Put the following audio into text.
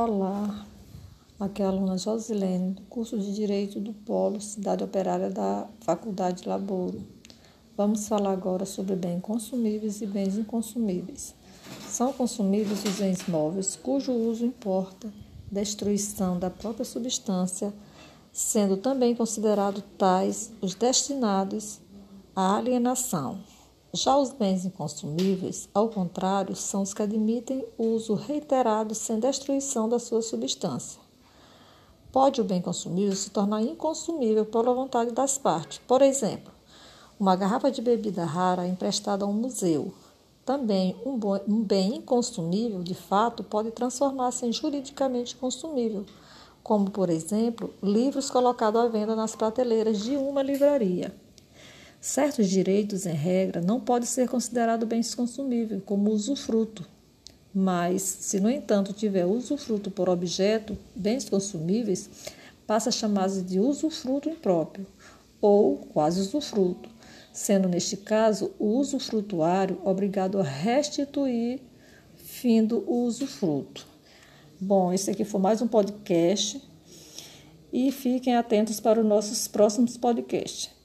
Olá, aqui é a aluna Josilene, do curso de Direito do Polo Cidade Operária da Faculdade de Laboro. Vamos falar agora sobre bens consumíveis e bens inconsumíveis. São consumíveis os bens móveis cujo uso importa destruição da própria substância, sendo também considerados tais os destinados à alienação. Já os bens inconsumíveis, ao contrário, são os que admitem uso reiterado sem destruição da sua substância. Pode o bem consumível se tornar inconsumível pela vontade das partes. Por exemplo, uma garrafa de bebida rara emprestada a um museu. Também um bem inconsumível, de fato, pode transformar-se em juridicamente consumível, como, por exemplo, livros colocados à venda nas prateleiras de uma livraria. Certos direitos, em regra, não podem ser considerados bens consumíveis, como usufruto. Mas, se no entanto tiver usufruto por objeto, bens consumíveis, passa a chamar-se de usufruto impróprio ou quase usufruto, sendo neste caso o usufrutuário obrigado a restituir findo o usufruto. Bom, esse aqui foi mais um podcast e fiquem atentos para os nossos próximos podcasts.